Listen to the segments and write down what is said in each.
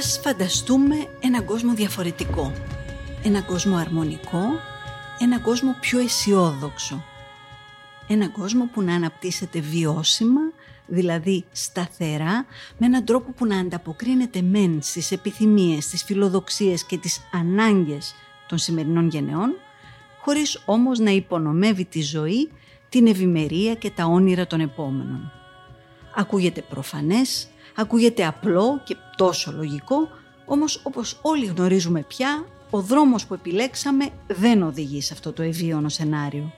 Ας φανταστούμε έναν κόσμο διαφορετικό. Έναν κόσμο αρμονικό, έναν κόσμο πιο αισιόδοξο. Έναν κόσμο που να αναπτύσσεται βιώσιμα, δηλαδή σταθερά, με έναν τρόπο που να ανταποκρίνεται μεν στις επιθυμίες, στις φιλοδοξίες και τις ανάγκες των σημερινών γενεών, χωρίς όμως να υπονομεύει τη ζωή, την ευημερία και τα όνειρα των επόμενων. Ακούγεται προφανές, ακούγεται απλό και τόσο λογικό, όμως όπως όλοι γνωρίζουμε πια, ο δρόμος που επιλέξαμε δεν οδηγεί σε αυτό το ευίωνο σενάριο.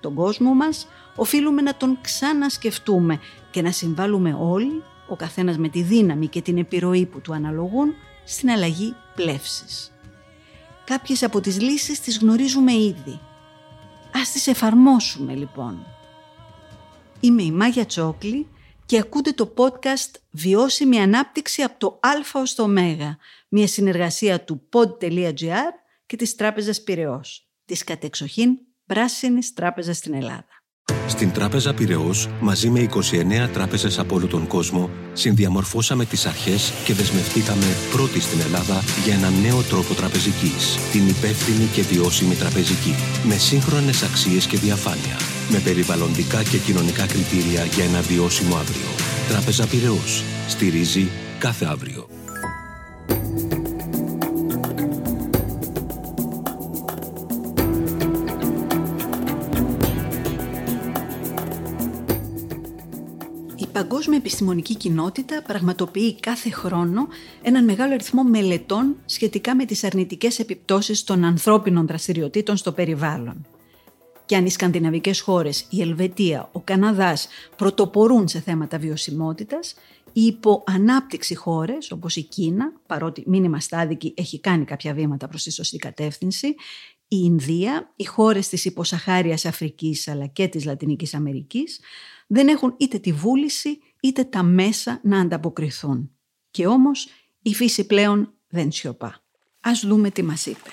Τον κόσμο μας οφείλουμε να τον ξανασκεφτούμε και να συμβάλλουμε όλοι, ο καθένας με τη δύναμη και την επιρροή που του αναλογούν, στην αλλαγή πλεύσης. Κάποιες από τις λύσεις τις γνωρίζουμε ήδη. Ας τις εφαρμόσουμε λοιπόν. Είμαι η Μάγια Τσόκλη και ακούτε το podcast «Βιώσιμη ανάπτυξη από το Α ως το Ω», μια συνεργασία του pod.gr και της Τράπεζας Πυραιός, της κατεξοχήν πράσινης τράπεζας στην Ελλάδα. Στην Τράπεζα Πυραιός, μαζί με 29 τράπεζες από όλο τον κόσμο, συνδιαμορφώσαμε τις αρχές και δεσμευτήκαμε πρώτοι στην Ελλάδα για ένα νέο τρόπο τραπεζικής, την υπεύθυνη και βιώσιμη τραπεζική, με σύγχρονες αξίες και διαφάνεια, με περιβαλλοντικά και κοινωνικά κριτήρια για ένα βιώσιμο αύριο. Τράπεζα Πυραιός. Στηρίζει κάθε αύριο. παγκόσμια επιστημονική κοινότητα πραγματοποιεί κάθε χρόνο έναν μεγάλο αριθμό μελετών σχετικά με τις αρνητικές επιπτώσεις των ανθρώπινων δραστηριοτήτων στο περιβάλλον. Και αν οι σκανδιναβικές χώρες, η Ελβετία, ο Καναδάς πρωτοπορούν σε θέματα βιωσιμότητας, οι υποανάπτυξη χώρες όπως η Κίνα, παρότι μήνυμα στάδικη έχει κάνει κάποια βήματα προς τη σωστή κατεύθυνση, η Ινδία, οι χώρες της υποσαχάριας Αφρικής αλλά και της Λατινικής Αμερικής δεν έχουν είτε τη βούληση είτε τα μέσα να ανταποκριθούν. Και όμως η φύση πλέον δεν σιωπά. Ας δούμε τι μας είπε.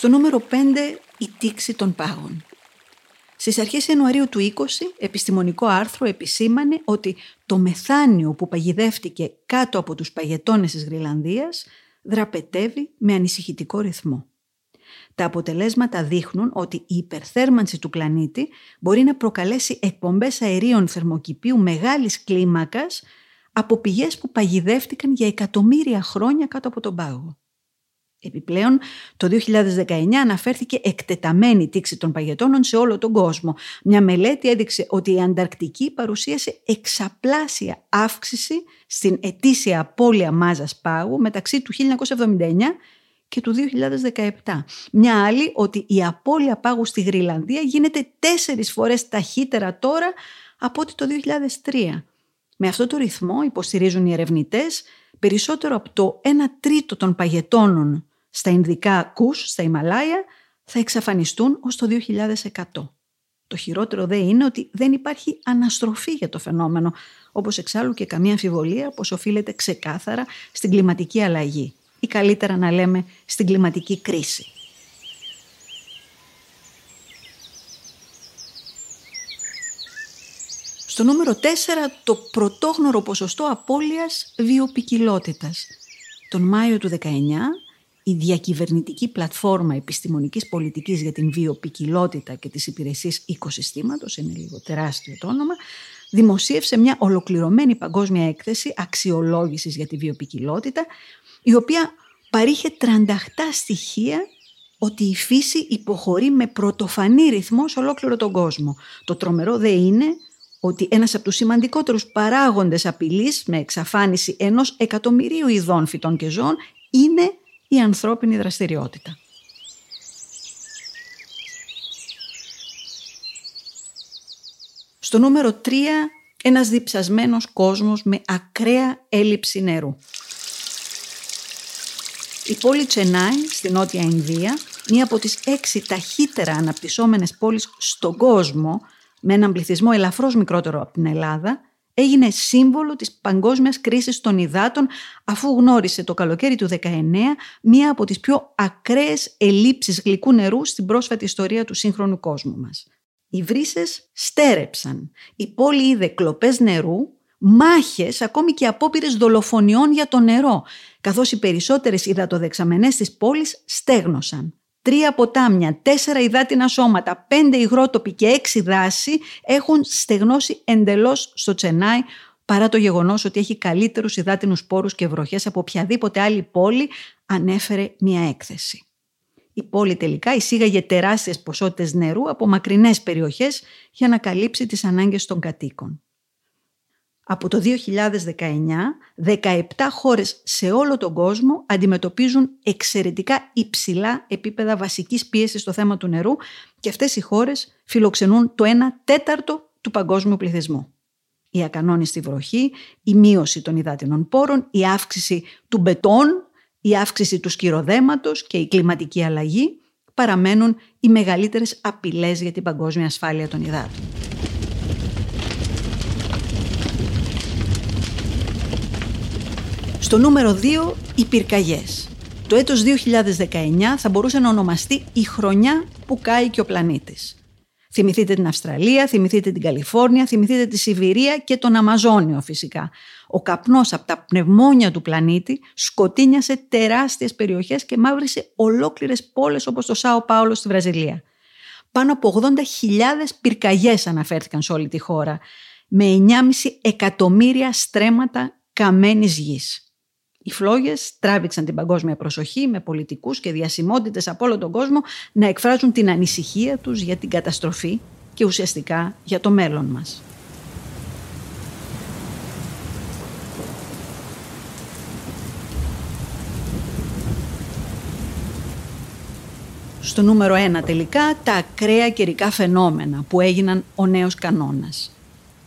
Στο νούμερο 5 η τήξη των πάγων. Στις αρχές Ιανουαρίου του 20, επιστημονικό άρθρο επισήμανε ότι το μεθάνιο που παγιδεύτηκε κάτω από τους παγετώνες της Γρυλανδίας δραπετεύει με ανησυχητικό ρυθμό. Τα αποτελέσματα δείχνουν ότι η υπερθέρμανση του πλανήτη μπορεί να προκαλέσει εκπομπές αερίων θερμοκηπίου μεγάλης κλίμακας από πηγές που παγιδεύτηκαν για εκατομμύρια χρόνια κάτω από τον πάγο. Επιπλέον, το 2019 αναφέρθηκε εκτεταμένη τήξη των παγετώνων σε όλο τον κόσμο. Μια μελέτη έδειξε ότι η Ανταρκτική παρουσίασε εξαπλάσια αύξηση στην ετήσια απώλεια μάζας πάγου μεταξύ του 1979 και του 2017. Μια άλλη ότι η απώλεια πάγου στη Γρυλανδία γίνεται τέσσερις φορές ταχύτερα τώρα από ότι το 2003. Με αυτό το ρυθμό υποστηρίζουν οι ερευνητές περισσότερο από το 1 τρίτο των παγετώνων στα Ινδικά Κούς, στα Ιμαλάια, θα εξαφανιστούν ως το 2100. Το χειρότερο δε είναι ότι δεν υπάρχει αναστροφή για το φαινόμενο, όπως εξάλλου και καμία αμφιβολία πως οφείλεται ξεκάθαρα στην κλιματική αλλαγή ή καλύτερα να λέμε στην κλιματική κρίση. Στο νούμερο 4 το πρωτόγνωρο ποσοστό απώλειας βιοπικιλότητας. Τον Μάιο του 19 η διακυβερνητική πλατφόρμα επιστημονικής πολιτικής για την βιοπικιλότητα και τις υπηρεσίες οικοσυστήματος, είναι λίγο τεράστιο το όνομα, δημοσίευσε μια ολοκληρωμένη παγκόσμια έκθεση αξιολόγησης για τη βιοπικιλότητα η οποία παρήχε 38 στοιχεία ότι η φύση υποχωρεί με πρωτοφανή ρυθμό σε ολόκληρο τον κόσμο. Το τρομερό δε είναι ότι ένας από τους σημαντικότερους παράγοντες απειλής με εξαφάνιση ενός εκατομμυρίου ειδών φυτών και ζώων είναι η ανθρώπινη δραστηριότητα. Στο νούμερο 3, ένας διψασμένος κόσμος με ακραία έλλειψη νερού. Η πόλη Τσενάι στη Νότια Ινδία, μία από τις έξι ταχύτερα αναπτυσσόμενες πόλεις στον κόσμο, με έναν πληθυσμό ελαφρώς μικρότερο από την Ελλάδα, έγινε σύμβολο της παγκόσμιας κρίσης των υδάτων αφού γνώρισε το καλοκαίρι του 19 μία από τις πιο ακραίες ελλείψεις γλυκού νερού στην πρόσφατη ιστορία του σύγχρονου κόσμου μας. Οι βρύσες στέρεψαν. Η πόλη είδε κλοπές νερού μάχες, ακόμη και απόπειρες δολοφονιών για το νερό, καθώς οι περισσότερες υδατοδεξαμενές της πόλης στέγνωσαν. Τρία ποτάμια, τέσσερα υδάτινα σώματα, πέντε υγρότοποι και έξι δάση έχουν στεγνώσει εντελώς στο Τσενάι παρά το γεγονός ότι έχει καλύτερους υδάτινους πόρους και βροχές από οποιαδήποτε άλλη πόλη, ανέφερε μια έκθεση. Η πόλη τελικά εισήγαγε τεράστιες ποσότητες νερού από μακρινές περιοχές για να καλύψει τις ανάγκες των κατοίκων. Από το 2019, 17 χώρες σε όλο τον κόσμο αντιμετωπίζουν εξαιρετικά υψηλά επίπεδα βασικής πίεσης στο θέμα του νερού και αυτές οι χώρες φιλοξενούν το 1 τέταρτο του παγκόσμιου πληθυσμού. Η ακανόνιστη βροχή, η μείωση των υδάτινων πόρων, η αύξηση του μπετόν, η αύξηση του σκυροδέματος και η κλιματική αλλαγή παραμένουν οι μεγαλύτερες απειλές για την παγκόσμια ασφάλεια των υδάτων. Στο νούμερο 2, οι πυρκαγιές. Το έτος 2019 θα μπορούσε να ονομαστεί η χρονιά που κάει και ο πλανήτης. Θυμηθείτε την Αυστραλία, θυμηθείτε την Καλιφόρνια, θυμηθείτε τη Σιβηρία και τον Αμαζόνιο φυσικά. Ο καπνός από τα πνευμόνια του πλανήτη σκοτίνιασε τεράστιες περιοχές και μαύρισε ολόκληρες πόλεις όπως το Σάο Πάολο στη Βραζιλία. Πάνω από 80.000 πυρκαγιές αναφέρθηκαν σε όλη τη χώρα, με 9,5 εκατομμύρια στρέμματα καμένης γης. Οι φλόγες τράβηξαν την παγκόσμια προσοχή με πολιτικούς και διασημότητες από όλο τον κόσμο να εκφράζουν την ανησυχία τους για την καταστροφή και ουσιαστικά για το μέλλον μας. Στο νούμερο 1 τελικά τα ακραία καιρικά φαινόμενα που έγιναν ο νέος κανόνας.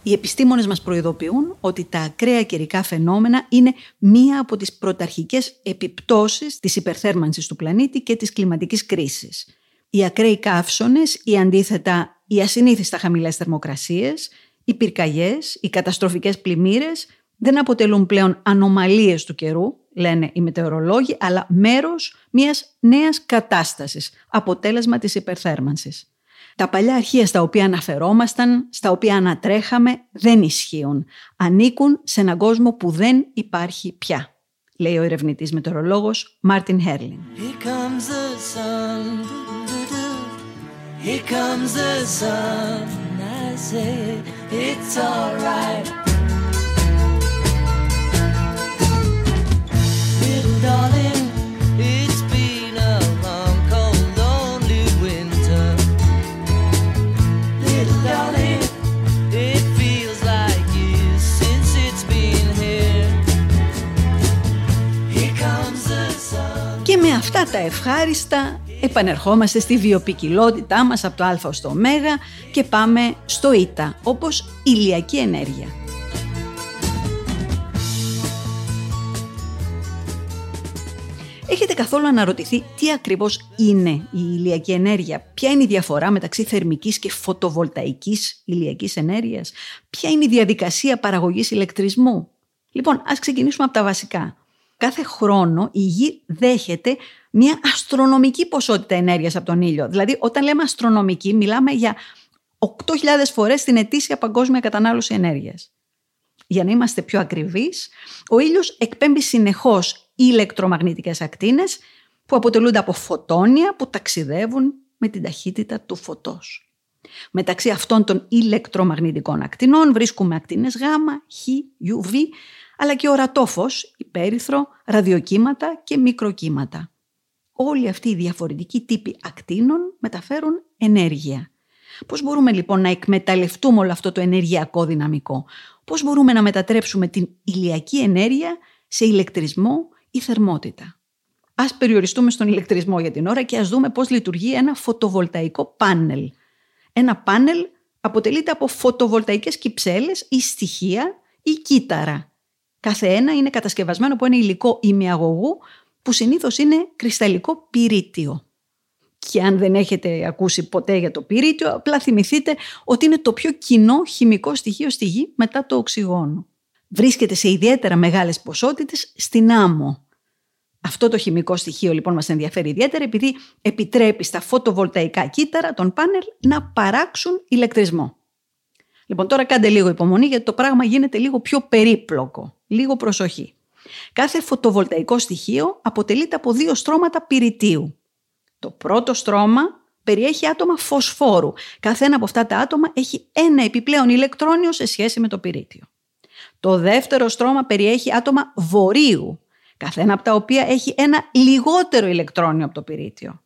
Οι επιστήμονες μας προειδοποιούν ότι τα ακραία καιρικά φαινόμενα είναι μία από τις πρωταρχικές επιπτώσεις της υπερθέρμανσης του πλανήτη και της κλιματικής κρίσης. Οι ακραίοι καύσονες ή αντίθετα οι ασυνήθιστα χαμηλές θερμοκρασίες, οι πυρκαγιές, οι καταστροφικές πλημμύρες δεν αποτελούν πλέον ανομαλίες του καιρού, λένε οι μετεωρολόγοι, αλλά μέρος μιας νέας κατάστασης, αποτέλεσμα της υπερθέρμανσης. Τα παλιά αρχεία στα οποία αναφερόμασταν, στα οποία ανατρέχαμε, δεν ισχύουν. Ανήκουν σε έναν κόσμο που δεν υπάρχει πια, λέει ο ερευνητής μετεωρολόγος Μάρτιν Χέρλιν. αυτά τα ευχάριστα επανερχόμαστε στη βιοπικιλότητά μας από το α στο ω και πάμε στο Ι, όπως ηλιακή ενέργεια. Έχετε καθόλου αναρωτηθεί τι ακριβώς είναι η ηλιακή ενέργεια, ποια είναι η διαφορά μεταξύ θερμικής και φωτοβολταϊκής ηλιακής ενέργειας, ποια είναι η διαδικασία παραγωγής ηλεκτρισμού; Λοιπόν, ας ξεκινήσουμε από τα βασικά κάθε χρόνο η Γη δέχεται μια αστρονομική ποσότητα ενέργειας από τον ήλιο. Δηλαδή όταν λέμε αστρονομική μιλάμε για 8.000 φορές την ετήσια παγκόσμια κατανάλωση ενέργειας. Για να είμαστε πιο ακριβείς, ο ήλιος εκπέμπει συνεχώς ηλεκτρομαγνητικές ακτίνες που αποτελούνται από φωτόνια που ταξιδεύουν με την ταχύτητα του φωτός. Μεταξύ αυτών των ηλεκτρομαγνητικών ακτινών βρίσκουμε ακτίνες Γ, Χ, UV αλλά και ορατόφως, υπέρυθρο, ραδιοκύματα και μικροκύματα. Όλοι αυτοί οι διαφορετικοί τύποι ακτίνων μεταφέρουν ενέργεια. Πώς μπορούμε λοιπόν να εκμεταλλευτούμε όλο αυτό το ενεργειακό δυναμικό; Πώς μπορούμε να μετατρέψουμε την ηλιακή ενέργεια σε ηλεκτρισμό ή θερμότητα; Ας περιοριστούμε στον ηλεκτρισμό για την ώρα και ας δούμε πώς λειτουργεί ένα φωτοβολταϊκό πάνελ. Ένα πάνελ αποτελείται από φωτοβολταϊκές κυψέλες ή στοιχεία ή κύτταρα Κάθε ένα είναι κατασκευασμένο από ένα υλικό ημιαγωγού που συνήθως είναι κρυσταλλικό πυρίτιο. Και αν δεν έχετε ακούσει ποτέ για το πυρίτιο, απλά θυμηθείτε ότι είναι το πιο κοινό χημικό στοιχείο στη γη μετά το οξυγόνο. Βρίσκεται σε ιδιαίτερα μεγάλες ποσότητες στην άμμο. Αυτό το χημικό στοιχείο λοιπόν μας ενδιαφέρει ιδιαίτερα επειδή επιτρέπει στα φωτοβολταϊκά κύτταρα των πάνελ να παράξουν ηλεκτρισμό. Λοιπόν, τώρα κάντε λίγο υπομονή γιατί το πράγμα γίνεται λίγο πιο περίπλοκο. Λίγο προσοχή. Κάθε φωτοβολταϊκό στοιχείο αποτελείται από δύο στρώματα πυρητίου. Το πρώτο στρώμα περιέχει άτομα φωσφόρου. Κάθε ένα από αυτά τα άτομα έχει ένα επιπλέον ηλεκτρόνιο σε σχέση με το πυρίτιο. Το δεύτερο στρώμα περιέχει άτομα βορείου, καθένα από τα οποία έχει ένα λιγότερο ηλεκτρόνιο από το πυρίτιο.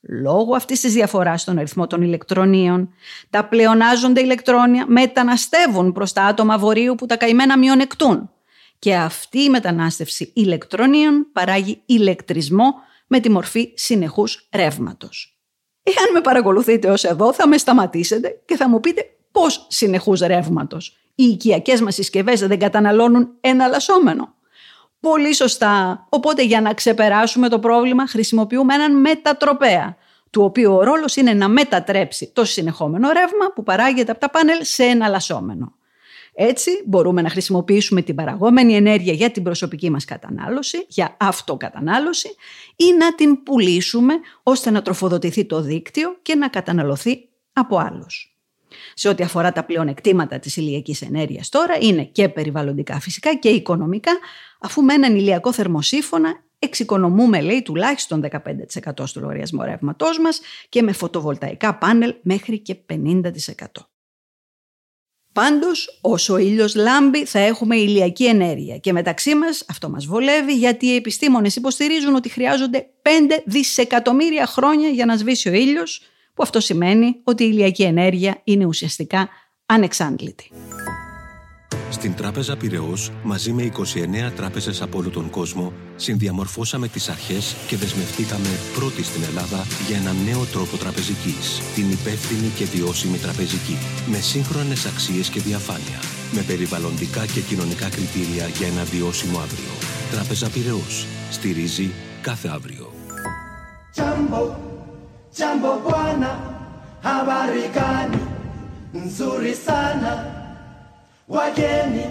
Λόγω αυτής της διαφοράς στον αριθμό των ηλεκτρονίων, τα πλεονάζονται ηλεκτρόνια μεταναστεύουν προς τα άτομα βορείου που τα καημένα μειονεκτούν. Και αυτή η μετανάστευση ηλεκτρονίων παράγει ηλεκτρισμό με τη μορφή συνεχούς ρεύματος. Εάν με παρακολουθείτε ως εδώ θα με σταματήσετε και θα μου πείτε πώς συνεχούς ρεύματος. Οι οικιακές μας συσκευές δεν καταναλώνουν εναλλασσόμενο. Πολύ σωστά. Οπότε για να ξεπεράσουμε το πρόβλημα χρησιμοποιούμε έναν μετατροπέα, του οποίου ο ρόλος είναι να μετατρέψει το συνεχόμενο ρεύμα που παράγεται από τα πάνελ σε εναλλασσόμενο. Έτσι μπορούμε να χρησιμοποιήσουμε την παραγόμενη ενέργεια για την προσωπική μας κατανάλωση, για αυτοκατανάλωση ή να την πουλήσουμε ώστε να τροφοδοτηθεί το δίκτυο και να καταναλωθεί από άλλους. Σε ό,τι αφορά τα πλεονεκτήματα της ηλιακής ενέργειας τώρα είναι και περιβαλλοντικά φυσικά και οικονομικά αφού με έναν ηλιακό θερμοσύφωνα εξοικονομούμε λέει τουλάχιστον 15% στο λογαριασμό ρεύματός μας και με φωτοβολταϊκά πάνελ μέχρι και 50%. Πάντως, όσο ο ήλιος λάμπει θα έχουμε ηλιακή ενέργεια και μεταξύ μας αυτό μας βολεύει γιατί οι επιστήμονες υποστηρίζουν ότι χρειάζονται 5 δισεκατομμύρια χρόνια για να σβήσει ο ήλιος που αυτό σημαίνει ότι η ηλιακή ενέργεια είναι ουσιαστικά ανεξάντλητη. Στην Τράπεζα Πυραιός, μαζί με 29 τράπεζες από όλο τον κόσμο, συνδιαμορφώσαμε τις αρχές και δεσμευτήκαμε πρώτοι στην Ελλάδα για ένα νέο τρόπο τραπεζικής, την υπεύθυνη και βιώσιμη τραπεζική, με σύγχρονες αξίες και διαφάνεια, με περιβαλλοντικά και κοινωνικά κριτήρια για ένα βιώσιμο αύριο. Τράπεζα Πυραιός. Στηρίζει κάθε αύριο. Jambo bwana, habari gani? Nzuri sana. Wageni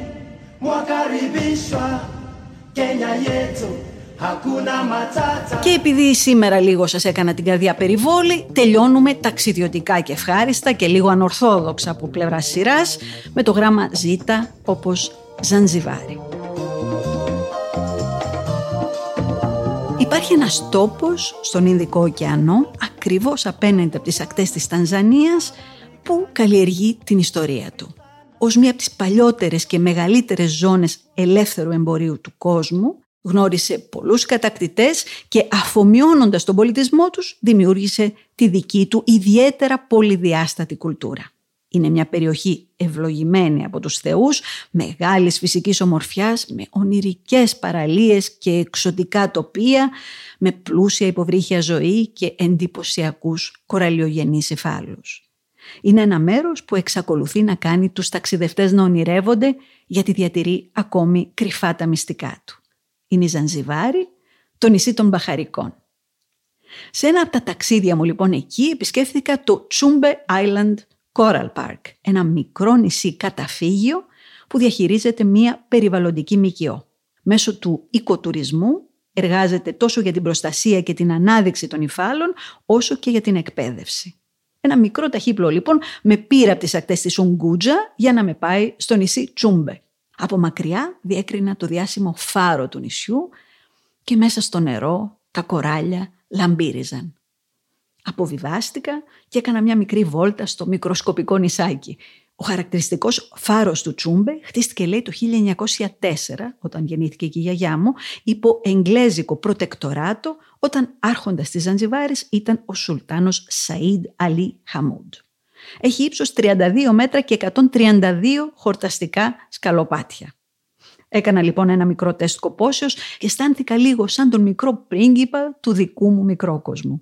mwakaribishwa Kenya yetu. Hakuna matata. Και επειδή σήμερα λίγο σας έκανα την καρδιά περιβόλη, τελειώνουμε ταξιδιωτικά και ευχάριστα και λίγο ανορθόδοξα από πλευράς σειράς με το γράμμα Ζ όπως Ζανζιβάρι. Υπάρχει ένας τόπος στον Ινδικό ωκεανό, ακριβώς απέναντι από τις ακτές της Τανζανίας, που καλλιεργεί την ιστορία του. Ως μία από τις παλιότερες και μεγαλύτερες ζώνες ελεύθερου εμπορίου του κόσμου, γνώρισε πολλούς κατακτητές και αφομοιώνοντας τον πολιτισμό τους, δημιούργησε τη δική του ιδιαίτερα πολυδιάστατη κουλτούρα. Είναι μια περιοχή ευλογημένη από τους θεούς, μεγάλης φυσικής ομορφιάς, με ονειρικές παραλίες και εξωτικά τοπία, με πλούσια υποβρύχια ζωή και εντυπωσιακούς κοραλιογενείς υφάλους. Είναι ένα μέρος που εξακολουθεί να κάνει τους ταξιδευτές να ονειρεύονται γιατί διατηρεί ακόμη κρυφά τα μυστικά του. Είναι η Ζανζιβάρη, το νησί των Μπαχαρικών. Σε ένα από τα ταξίδια μου λοιπόν εκεί επισκέφθηκα το Τσούμπε Island Coral Park, ένα μικρό νησί καταφύγιο που διαχειρίζεται μία περιβαλλοντική μικιό. Μέσω του οικοτουρισμού εργάζεται τόσο για την προστασία και την ανάδειξη των υφάλων, όσο και για την εκπαίδευση. Ένα μικρό ταχύπλο λοιπόν με πήρα από τις ακτές της Ουγγούτζα για να με πάει στο νησί Τσούμπε. Από μακριά διέκρινα το διάσημο φάρο του νησιού και μέσα στο νερό τα κοράλια λαμπύριζαν. Αποβιβάστηκα και έκανα μια μικρή βόλτα στο μικροσκοπικό νησάκι. Ο χαρακτηριστικός φάρος του Τσούμπε χτίστηκε λέει το 1904 όταν γεννήθηκε και η γιαγιά μου υπό εγγλέζικο προτεκτοράτο όταν άρχοντας της Ζανζιβάρης ήταν ο Σουλτάνος Σαΐντ Αλή Χαμούντ. Έχει ύψος 32 μέτρα και 132 χορταστικά σκαλοπάτια. Έκανα λοιπόν ένα μικρό τεστ κοπόσεως και αισθάνθηκα λίγο σαν τον μικρό πρίγκιπα του δικού μου μικρόκοσμου.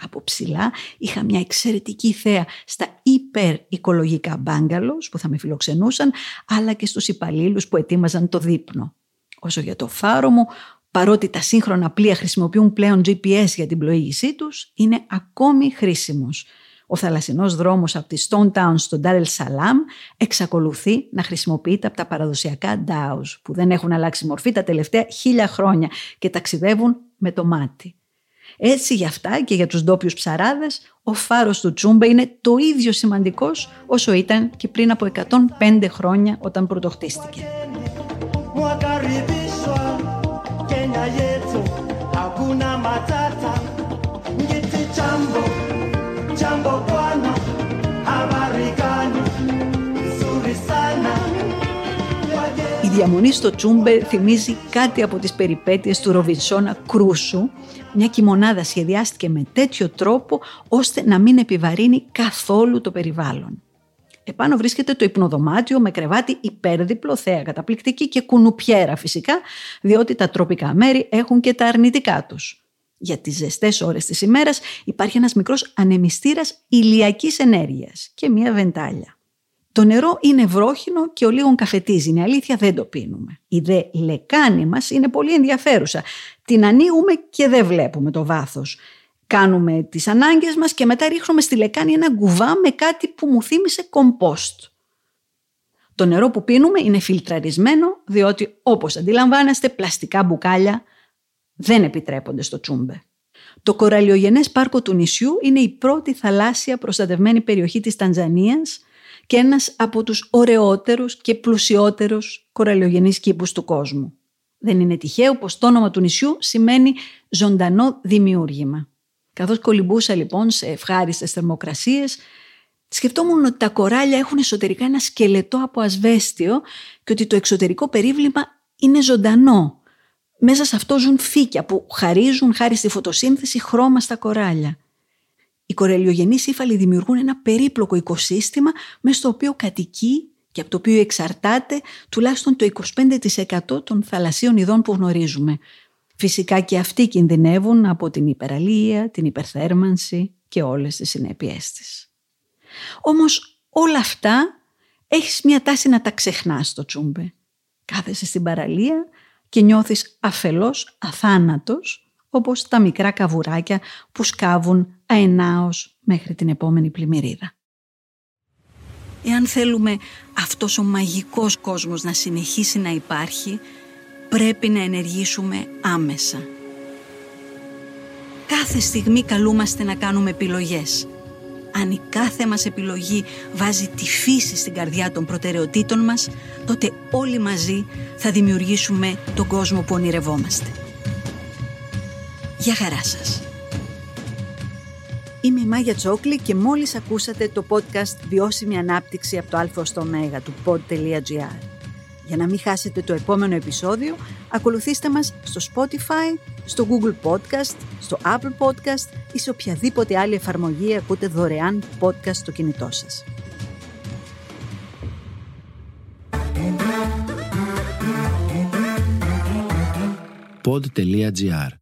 Από ψηλά είχα μια εξαιρετική θέα στα υπερ-οικολογικά μπάγκαλος που θα με φιλοξενούσαν, αλλά και στους υπαλλήλους που ετοίμαζαν το δείπνο. Όσο για το φάρο μου, παρότι τα σύγχρονα πλοία χρησιμοποιούν πλέον GPS για την πλοήγησή τους, είναι ακόμη χρήσιμος. Ο θαλασσινός δρόμος από τη Stone Town στο Dar el Salam εξακολουθεί να χρησιμοποιείται από τα παραδοσιακά DAOs που δεν έχουν αλλάξει μορφή τα τελευταία χίλια χρόνια και ταξιδεύουν με το μάτι. Έτσι για αυτά και για τους ντόπιους ψαράδες, ο φάρος του Τσούμπε είναι το ίδιο σημαντικός όσο ήταν και πριν από 105 χρόνια όταν πρωτοχτίστηκε. Διαμονή στο Τσούμπε θυμίζει κάτι από τις περιπέτειες του Ροβινσόνα Κρούσου, μια κοιμονάδα σχεδιάστηκε με τέτοιο τρόπο ώστε να μην επιβαρύνει καθόλου το περιβάλλον. Επάνω βρίσκεται το υπνοδωμάτιο με κρεβάτι υπέρδιπλο, θέα καταπληκτική και κουνουπιέρα φυσικά, διότι τα τροπικά μέρη έχουν και τα αρνητικά τους. Για τις ζεστές ώρες της ημέρας υπάρχει ένας μικρός ανεμιστήρας ηλιακής ενέργειας και μια βεντάλια. Το νερό είναι βρόχινο και ο λίγον καφετίζει. Είναι αλήθεια, δεν το πίνουμε. Η δε λεκάνη μας είναι πολύ ενδιαφέρουσα. Την ανοίγουμε και δεν βλέπουμε το βάθος. Κάνουμε τις ανάγκες μας και μετά ρίχνουμε στη λεκάνη ένα γκουβά με κάτι που μου θύμισε κομπόστ. Το νερό που πίνουμε είναι φιλτραρισμένο διότι όπως αντιλαμβάνεστε πλαστικά μπουκάλια δεν επιτρέπονται στο τσούμπε. Το κοραλιογενές πάρκο του νησιού είναι η πρώτη θαλάσσια προστατευμένη περιοχή της Τανζανίας και ένας από τους ωραιότερους και πλουσιότερους κοραλιογενείς κήπους του κόσμου. Δεν είναι τυχαίο πως το όνομα του νησιού σημαίνει ζωντανό δημιούργημα. Καθώς κολυμπούσα λοιπόν σε ευχάριστες θερμοκρασίες, σκεφτόμουν ότι τα κοράλια έχουν εσωτερικά ένα σκελετό από ασβέστιο και ότι το εξωτερικό περίβλημα είναι ζωντανό. Μέσα σε αυτό ζουν φύκια που χαρίζουν χάρη στη φωτοσύνθεση χρώμα στα κοράλια. Οι κορελιογενείς ύφαλοι δημιουργούν ένα περίπλοκο οικοσύστημα μέσα στο οποίο κατοικεί και από το οποίο εξαρτάται τουλάχιστον το 25% των θαλασσίων ειδών που γνωρίζουμε. Φυσικά και αυτοί κινδυνεύουν από την υπεραλία, την υπερθέρμανση και όλες τις συνέπειές της. Όμως όλα αυτά έχεις μια τάση να τα ξεχνάς στο τσούμπε. Κάθεσαι στην παραλία και νιώθεις αφελώς αθάνατος όπως τα μικρά καβουράκια που σκάβουν αενάως μέχρι την επόμενη πλημμυρίδα. Εάν θέλουμε αυτός ο μαγικός κόσμος να συνεχίσει να υπάρχει, πρέπει να ενεργήσουμε άμεσα. Κάθε στιγμή καλούμαστε να κάνουμε επιλογές. Αν η κάθε μας επιλογή βάζει τη φύση στην καρδιά των προτεραιοτήτων μας, τότε όλοι μαζί θα δημιουργήσουμε τον κόσμο που ονειρευόμαστε. Γεια χαρά σας. Είμαι η Μάγια Τσόκλη και μόλις ακούσατε το podcast «Βιώσιμη ανάπτυξη από το α στο ω» του pod.gr. Για να μην χάσετε το επόμενο επεισόδιο, ακολουθήστε μας στο Spotify, στο Google Podcast, στο Apple Podcast ή σε οποιαδήποτε άλλη εφαρμογή ακούτε δωρεάν podcast στο κινητό σας. Pod.gr.